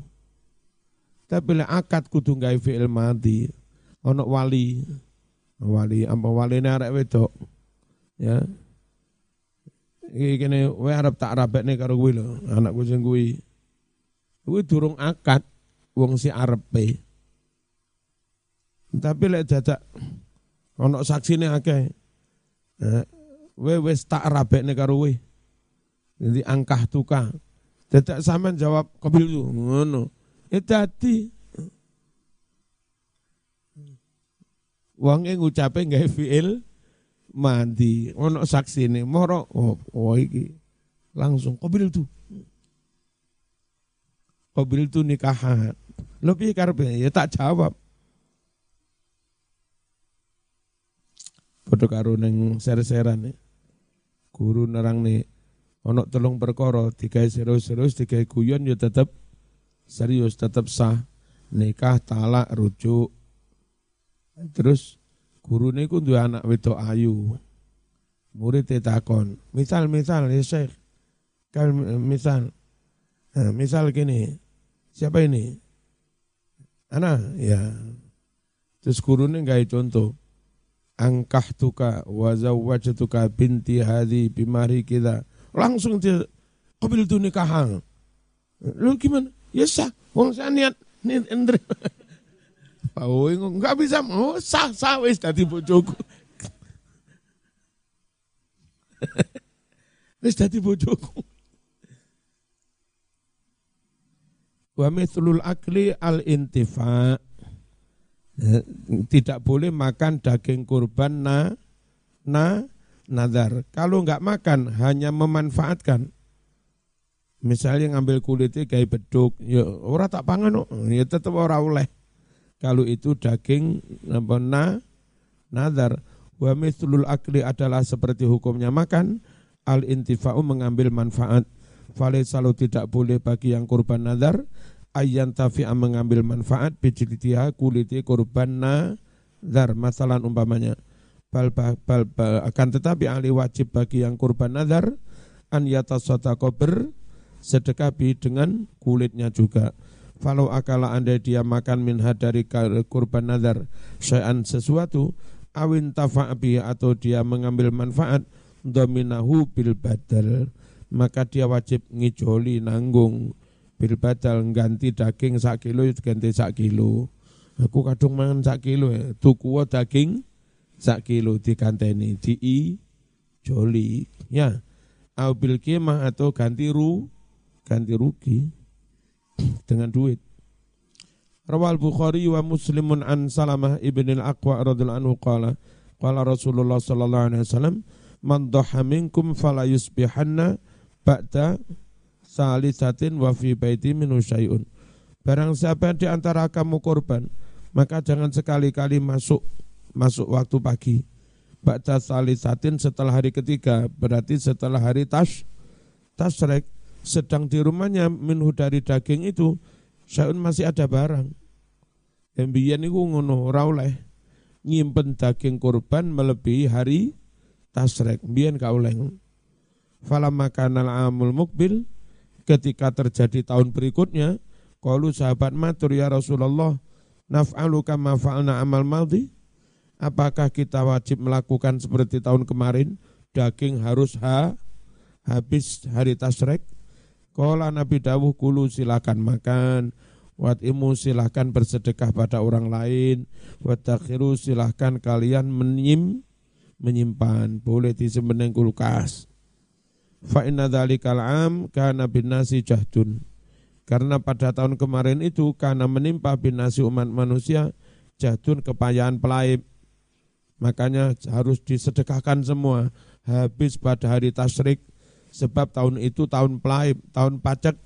Tapi lek akad kudu gawe fi'il madhi. Ana wali. Wali apa waline arek wedok. Ya. Iki kene wae arep tak rabekne karo kuwi lho, anakku sing kuwi. Kuwi durung akad wong si arepe. Tapi lek dadak ana saksine akeh. Eh, we wis tak rabekne karo kowe. Jadi angkah tuka. Dadak sampean jawab kebil tu ngono. Ya dadi Wong ngucape gawe fiil mandi ono saksine moro oh, oh iki langsung kebil tuh Qabil tu nikahan. Lo piye karepe? Ya tak jawab. Padha karo ning ser-seran ya. Guru nih ono telung perkara digawe serius-serius digawe guyon ya tetep serius tetep sah. Nikah, talak, rujuk. Terus guru niku duwe anak wedok ayu. Murid takon, misal-misal ya Syekh, kan misal, nah, misal gini, Siapa ini? Ana, ya. Terus gurunya nggak contoh. Angkah tuka tuka binti hadi bimari kita. Langsung dia kabil tu nikahan. Lu gimana? Ya sah. Wong saya niat niatendre. *laughs* Oh, enggak bisa. Oh, sah sah wis tadi bojoku. *laughs* wis tadi bojoku. Wa mithlul akli al intifa. Ya, tidak boleh makan daging kurban na na nazar. Kalau enggak makan hanya memanfaatkan. Misalnya ngambil kulitnya kayak beduk, ya ora tak pangan, ya tetap ora oleh. Kalau itu daging apa na nazar. Wa mithlul akli adalah seperti hukumnya makan, al intifa'u mengambil manfaat. Fale selalu tidak boleh bagi yang kurban nazar ayyan tafi'a mengambil manfaat bijilitiha kuliti kurban nazar masalah umpamanya. Bal, bal, bal, bal, akan tetapi ahli wajib bagi yang kurban nazar an yatasodako ber sedekah dengan kulitnya juga. Falau akala anda dia makan min dari kurban nazar syai'an sesuatu awin tafa'bi atau dia mengambil manfaat dominahu bil badal maka dia wajib ngijoli nanggung bil badal ganti daging sak kilo ganti sak kilo. Aku kadung mangan sak kilo ya. Tuku daging sak kilo diganteni. Di i joli. Ya. Au bil kemah atau ganti ru ganti rugi dengan duit. Rawal Bukhari wa Muslimun an Salamah ibn al-Aqwa radhiyallahu anhu qala qala Rasulullah sallallahu alaihi wasallam man dhaha minkum fala yusbihanna ba'da salisatin wa fi baiti minu syai'un. Barang siapa di antara kamu korban, maka jangan sekali-kali masuk masuk waktu pagi. Ba'da salisatin setelah hari ketiga, berarti setelah hari tas tasrek, sedang di rumahnya minhu dari daging itu, syai'un masih ada barang. Yang itu ngono rauleh nyimpen daging korban melebihi hari tasrek. Biyen kauleh. Fala makanal amul mukbil ketika terjadi tahun berikutnya, kalau sahabat matur ya Rasulullah, naf'alu kama fa'alna amal maldi? Apakah kita wajib melakukan seperti tahun kemarin? Daging harus ha, habis hari tasrek. Kala Nabi Dawuh kulu silakan makan. Wat imu silahkan bersedekah pada orang lain. Wat takhiru silahkan kalian menyim, menyimpan. Boleh disimpan kulkas Fa inna dhalikal am kana bin nasi jahdun. Karena pada tahun kemarin itu karena menimpa bin nasi umat manusia jahdun kepayahan pelaib. Makanya harus disedekahkan semua habis pada hari tasrik sebab tahun itu tahun pelaib, tahun pacak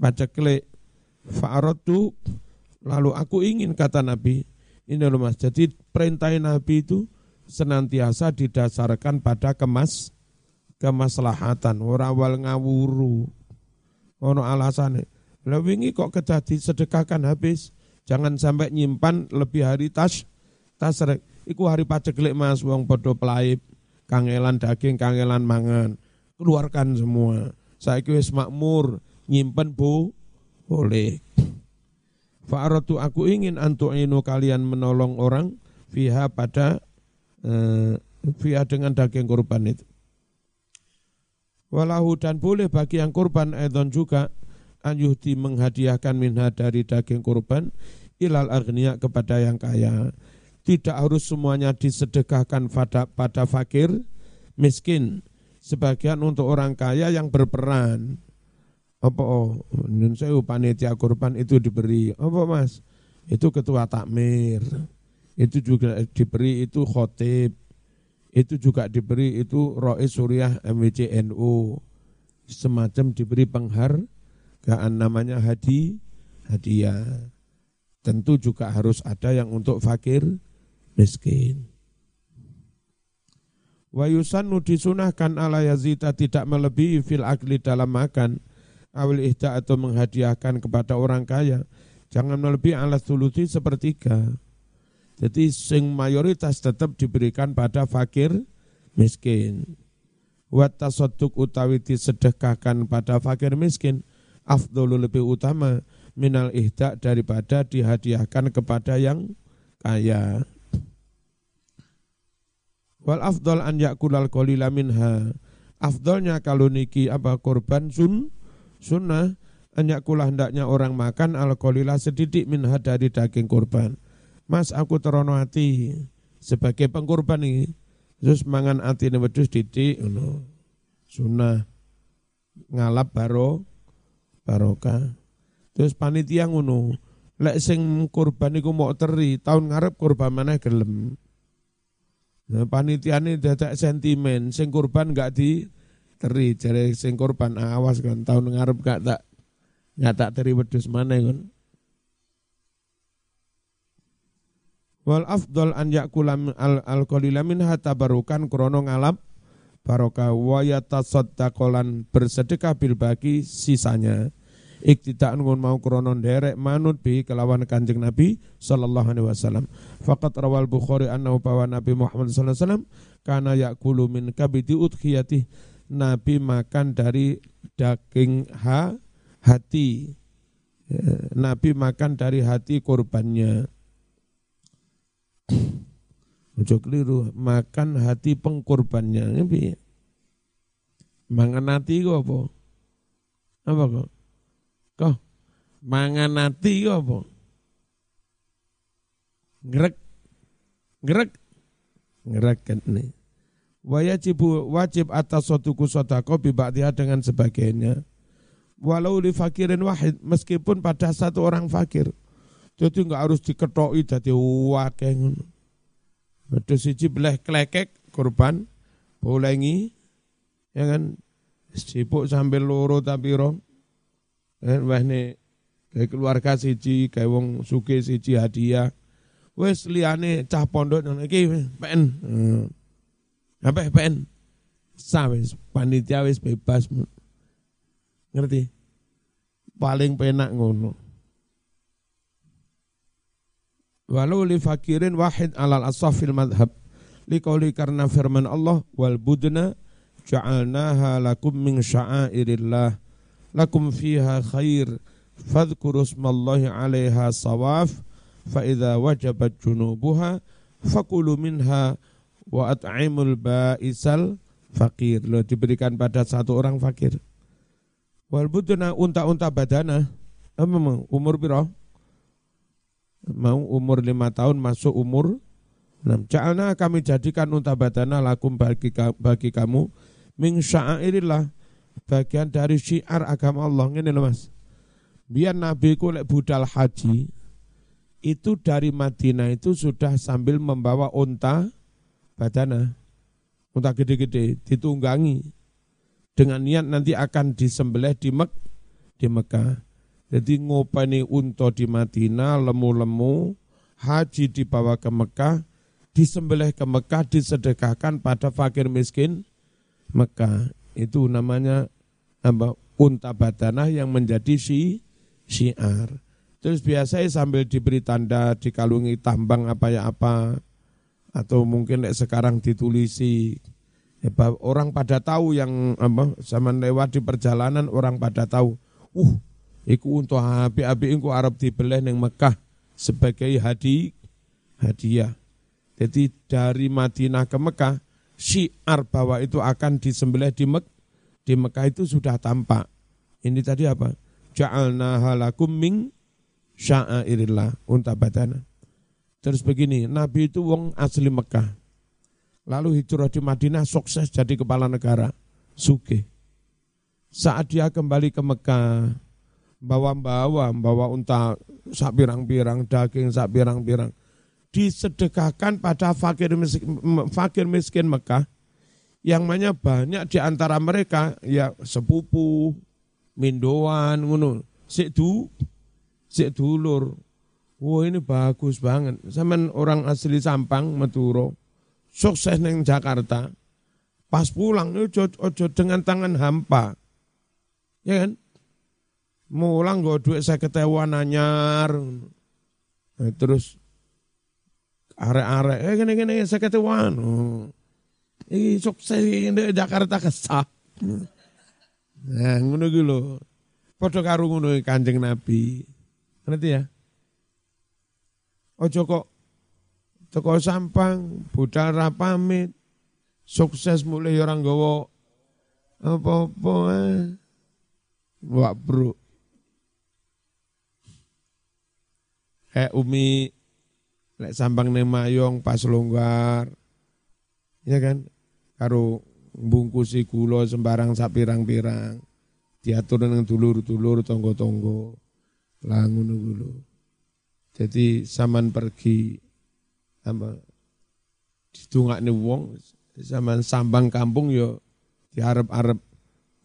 pacak kelek Fa'aratu lalu aku ingin kata Nabi, ini loh mas, jadi perintah Nabi itu senantiasa didasarkan pada kemas kemaslahatan, ora wal ngawuru. Ono alasan Lah wingi kok kedah disedekahkan habis. Jangan sampai nyimpan lebih hari tas tasrek. Iku hari paceklik Mas wong padha pelaib, kangelan daging, kangelan mangan. Keluarkan semua. Saiki wis makmur, nyimpen Bu boleh. Fa'aratu aku ingin antu'inu kalian menolong orang fiha pada eh, fiha dengan daging kurban itu. Walahu dan boleh bagi yang kurban edon juga anyuhti menghadiahkan minha dari daging kurban ilal agniya kepada yang kaya. Tidak harus semuanya disedekahkan pada, pada fakir, miskin. Sebagian untuk orang kaya yang berperan. Apa oh sewu panitia kurban itu diberi. Apa mas? Itu ketua takmir. Itu juga diberi itu khotib itu juga diberi itu rois suriah MWCNU semacam diberi penghargaan namanya hadi hadiah. Tentu juga harus ada yang untuk fakir miskin. Wa yusannu disunahkan ala yazita tidak melebihi fil akli dalam makan. Awil ihda atau menghadiahkan kepada orang kaya. Jangan melebihi alat sulusi sepertiga jadi sing mayoritas tetap diberikan pada fakir miskin. Wat tasadduk utawi disedekahkan pada fakir miskin afdolu lebih utama minal ihda daripada dihadiahkan kepada yang kaya. Wal afdol an yakulal qalila minha. Afdolnya kalau niki apa korban sun sunnah kulah hendaknya orang makan alkoholila sedikit minha dari daging kurban. Mas aku terono hati sebagai pengkurban ini. Terus mangan hati ini wedus didik, no. sunnah ngalap baro barokah. Terus panitia ngono, lek sing kurban iku teri, tahun ngarep kurban mana gelem. Nah, ini dadak sentimen, sing kurban gak di teri jare sing korban awas kan tahun ngarep gak tak gak tak teri wedus mana kan wal afdol an yakula al, al qalila minha tabarukan krono ngalap barokah wa yatasaddaqolan bersedekah bil bagi sisanya iktidak ngun mau krono derek manut bi kelawan kanjeng Nabi sallallahu alaihi wasallam faqat rawal Bukhari annahu bawa Nabi Muhammad sallallahu alaihi wasallam kana yakulu min kabidi udhiyati Nabi makan dari daging ha, hati. Ya, Nabi makan dari hati korbannya. Ojo keliru, makan hati pengkorbannya. Ini Mangan hati kok apa? Apa kok? Kok mangan hati kok apa? Ngerek. Ngerek. Ngerek kan nih wajib wajib atas suatu kusodako bibaktiha dengan sebagainya. Walau li fakirin wahid, meskipun pada satu orang fakir. Jadi enggak harus diketoi jadi wakeng. Betul siji belah klekek korban, bolengi, ya kan, sibuk sambil loro tapi rom. Dan wah nih, kayak keluarga siji, kayak wong suke siji hadiah. Wes liane cah pondok nang iki pen. Hmm. Apa PN? Sawis, panitia wis bebas. Ngerti? Paling penak ngono. Walau li fakirin wahid alal asafil madhab. Likauli karena firman Allah wal budna ja'alnaha lakum min sya'airillah lakum fiha khair fadhkuru smallahi 'alaiha sawaf fa idza wajabat junubuha fakulu minha wa at'imul ba'isal fakir. Lo diberikan pada satu orang fakir. Wal buduna unta-unta badana. Umur piro? Mau umur lima tahun masuk umur enam. Ja'alna kami jadikan unta badana lakum bagi, bagi kamu min sya'airillah bagian dari syiar agama Allah ini loh Mas. Biar Nabi ku lek budal haji itu dari Madinah itu sudah sambil membawa unta badana. Unta gede-gede ditunggangi dengan niat nanti akan disembelih di Mek di Mekah. Jadi ngopeni unta di Madinah lemu-lemu haji dibawa ke Mekah disembelih ke Mekah disedekahkan pada fakir miskin Mekah. Itu namanya apa, unta badanah yang menjadi si syiar. Terus biasanya sambil diberi tanda dikalungi tambang apa ya apa atau mungkin sekarang ditulisi ya, orang pada tahu yang apa zaman lewat di perjalanan orang pada tahu uh iku untuk api-api iku Arab dibeleh neng Mekah sebagai hadi hadiah. Jadi dari Madinah ke Mekah syiar bahwa itu akan disembelih di Mek di Mekah itu sudah tampak. Ini tadi apa? Ja'alna halakum ming sya'airillah unta badana. Terus begini, Nabi itu wong asli Mekah. Lalu hijrah di Madinah sukses jadi kepala negara. Suke. Saat dia kembali ke Mekah, bawa-bawa, bawa unta sak pirang-pirang, daging sak pirang-pirang disedekahkan pada fakir miskin, fakir miskin Mekah yang mana banyak di antara mereka ya sepupu, mindoan, ngono. Sik du, sik dulur. Wah ini bagus banget. Sama orang asli Sampang, Maduro, sukses neng Jakarta. Pas pulang, ojo, ojo dengan tangan hampa. Ya kan? Mulang gue duit saya ketahuan anyar. Nah, terus arek-arek eh gini saya kata wanu ini sukses ini Jakarta kesah nah ngono gitu loh padha karo ngono Kanjeng Nabi ngerti ya ojo kok teko sampang budal ra pamit sukses mulai orang gawa apa-apa eh. Wak bro. Eh Umi lek sambang ning mayong pas longgar. Ya kan? Karo bungkusi gula sembarang sapirang-pirang diatur dengan dulur-dulur tonggo-tonggo lah ngono jadi saman pergi apa nih wong zaman sambang kampung yo diarep-arep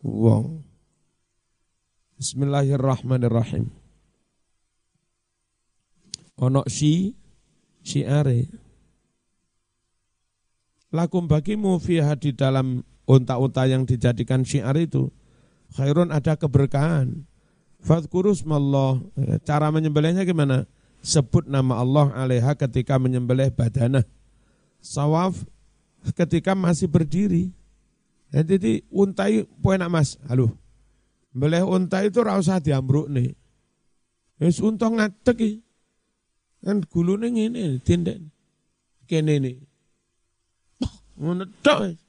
wong. Bismillahirrahmanirrahim ono si syiare. Lakum bagimu fiha di dalam unta-unta yang dijadikan syiar itu. Khairun ada keberkahan. Fadkurus mallah. Cara menyembelihnya gimana? Sebut nama Allah alaiha ketika menyembelih badana. Sawaf ketika masih berdiri. Ya, jadi unta itu enak mas. Halo. Beleh unta itu rasa diambruk nih. Wis unta ngadeg Kan gulune ngene tindak kene ne. Ngono tok.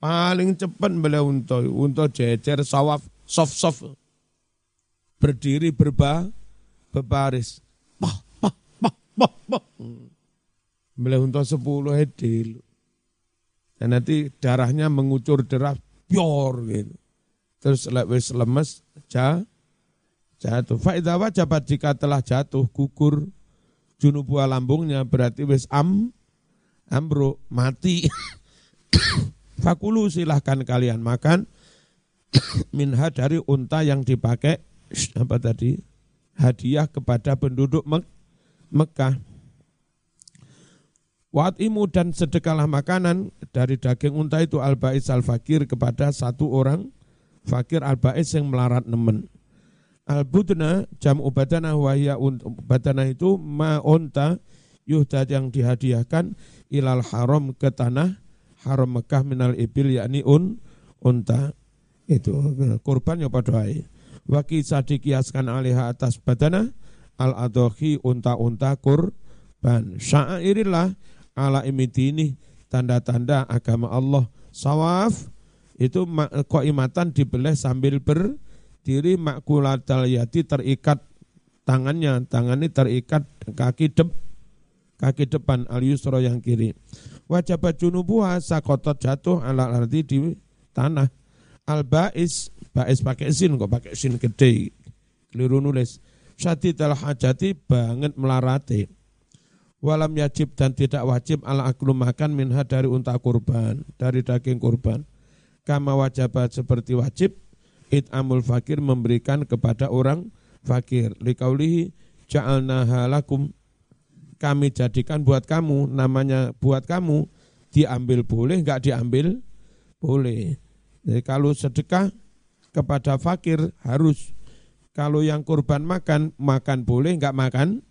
Paling cepat beliau unta, unta jejer sawaf soft-soft. Berdiri berba berbaris. Pah, pah, pah, pah, pah. Beliau unta sepuluh edil. Dan nanti darahnya mengucur deras, pior gitu. Terus lewis lemes, ja, jatuh. Fa'idha wajabat jika telah jatuh gugur junubuah lambungnya berarti wis am amro mati. *coughs* Fakulu silahkan kalian makan *coughs* minha dari unta yang dipakai apa tadi hadiah kepada penduduk Mek Mekah. imu dan sedekalah makanan dari daging unta itu al-ba'is al-fakir kepada satu orang fakir al-ba'is yang melarat nemen. Al-budna jam ubadana wahya badana itu ma unta yuhdad yang dihadiahkan ilal haram ke tanah haram Mekah minal ibil yakni un unta itu. Kurbannya pada ai wa kisah dikiaskan alihah atas badana al adohi unta-unta kurban. Syairillah ala imitini tanda-tanda agama Allah. Sawaf itu koimatan dibelah sambil berdiri makulatal yati terikat tangannya, tangannya terikat kaki dep, kaki depan al yusro yang kiri. Wajabat junubuha sakotot jatuh ala arti di tanah. Al bais, bais pakai sin kok pakai sin gede. Keliru nulis. Syadid al hajati banget melarati walam yajib dan tidak wajib ala aklu makan minha dari unta kurban, dari daging kurban. Kama wajabat seperti wajib, amul fakir memberikan kepada orang fakir. Likaulihi ja'alna halakum, kami jadikan buat kamu, namanya buat kamu, diambil boleh, enggak diambil boleh. Jadi kalau sedekah kepada fakir harus, kalau yang kurban makan, makan boleh, enggak makan,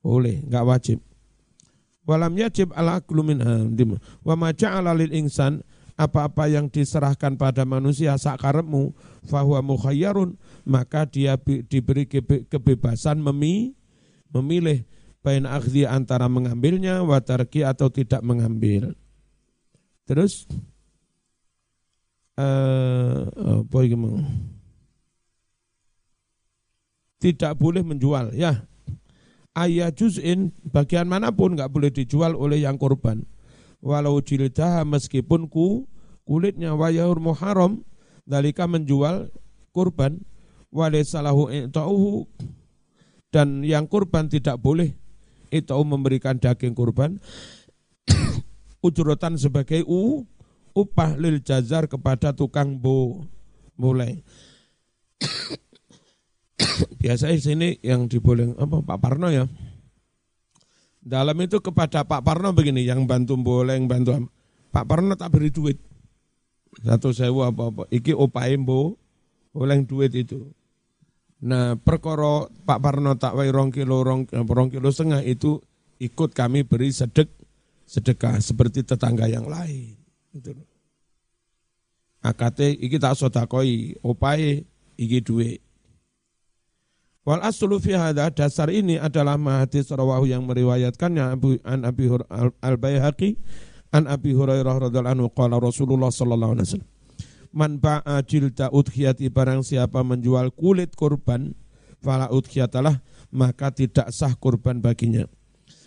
boleh, enggak wajib. Walam yajib ala aklu minha. Wa ma ja'ala lil insan apa-apa yang diserahkan pada manusia sakaremu fahuwa mukhayyarun maka dia diberi kebebasan memi, memilih bain akhdi antara mengambilnya watarki atau tidak mengambil. Terus uh, apa Tidak boleh menjual ya ayat juz'in bagian mana pun nggak boleh dijual oleh yang korban. Walau jildah meskipun ku kulitnya wayahur muharam dalika menjual kurban salahu i'ta'uhu dan yang kurban tidak boleh itu memberikan daging kurban *coughs* ujrotan sebagai u upah lil jazar kepada tukang bo mulai *coughs* biasa di sini yang diboleh apa Pak Parno ya. Dalam itu kepada Pak Parno begini, yang bantu boleh, yang bantu Pak Parno tak beri duit. Satu sewa apa-apa. Iki opahe mbo, oleh duit itu. Nah, perkara Pak Parno tak wai rong kilo, rong, rong kilo setengah itu ikut kami beri sedek, sedekah seperti tetangga yang lain. Itu. Akate iki tak sodakoi, opahe iki duit. Wal aslu fi hadha dasar ini adalah mahadis rawahu yang meriwayatkannya Abu an Abi al Baihaqi an Abi Hurairah radhiyallahu anhu qala Rasulullah sallallahu alaihi wasallam Man ba'a jilda udhiyati barang siapa menjual kulit kurban fala udhiyatalah maka tidak sah kurban baginya.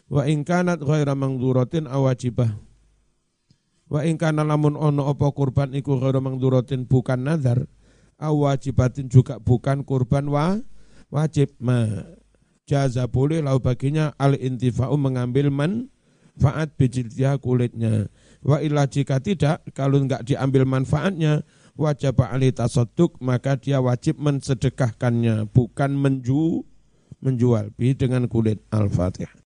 Wa in kanat ghaira mangduratin awajibah. Wa in kana lamun ono apa kurban iku ghaira mangduratin bukan nazar awajibatin juga bukan kurban wa wajib ma jaza boleh lau baginya al intifa'u mengambil manfaat bijildiah kulitnya. Wa illa jika tidak kalau enggak diambil manfaatnya wajib alih tasadduk maka dia wajib mensedekahkannya bukan menju menjual. Bi dengan kulit al-fatihah